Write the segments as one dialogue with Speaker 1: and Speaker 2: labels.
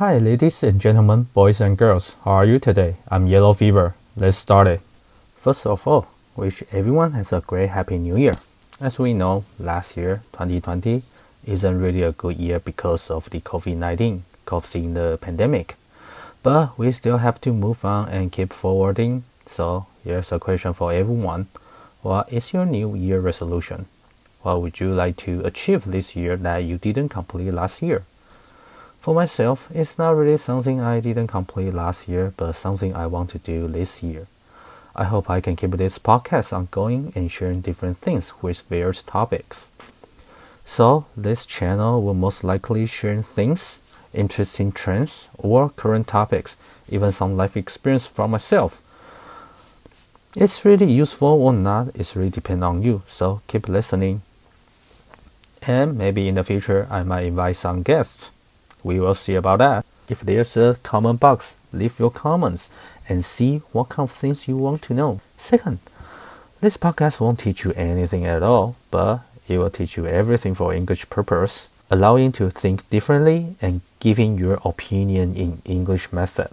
Speaker 1: Hi, ladies and gentlemen, boys and girls. How are you today? I'm Yellow Fever. Let's start it. First of all, wish everyone has a great happy new year. As we know, last year, 2020, isn't really a good year because of the COVID-19 causing the pandemic. But we still have to move on and keep forwarding. So here's a question for everyone. What is your new year resolution? What would you like to achieve this year that you didn't complete last year? For myself, it's not really something I didn't complete last year, but something I want to do this year. I hope I can keep this podcast ongoing and sharing different things with various topics. So, this channel will most likely share things, interesting trends, or current topics, even some life experience from myself. It's really useful or not, it's really depend on you, so keep listening. And maybe in the future, I might invite some guests. We will see about that. If there's a comment box, leave your comments and see what kind of things you want to know. Second, this podcast won't teach you anything at all, but it will teach you everything for English purpose, allowing to think differently and giving your opinion in English method,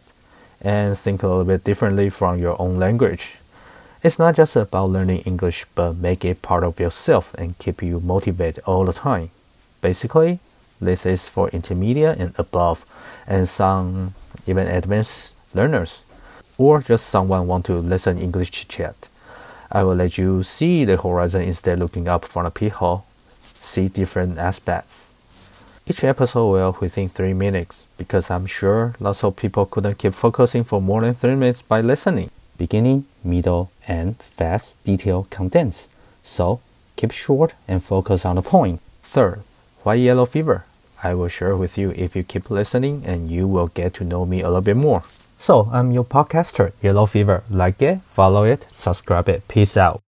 Speaker 1: and think a little bit differently from your own language. It's not just about learning English, but make it part of yourself and keep you motivated all the time. Basically, this is for intermediate and above, and some even advanced learners, or just someone want to listen English chat. I will let you see the horizon instead looking up from a peephole, see different aspects. Each episode will within three minutes because I'm sure lots of people couldn't keep focusing for more than three minutes by listening. Beginning, middle, and fast, detailed contents. So keep short and focus on the point. Third, why yellow fever? I will share with you if you keep listening and you will get to know me a little bit more. So I'm your podcaster, Yellow Fever. Like it, follow it, subscribe it. Peace out.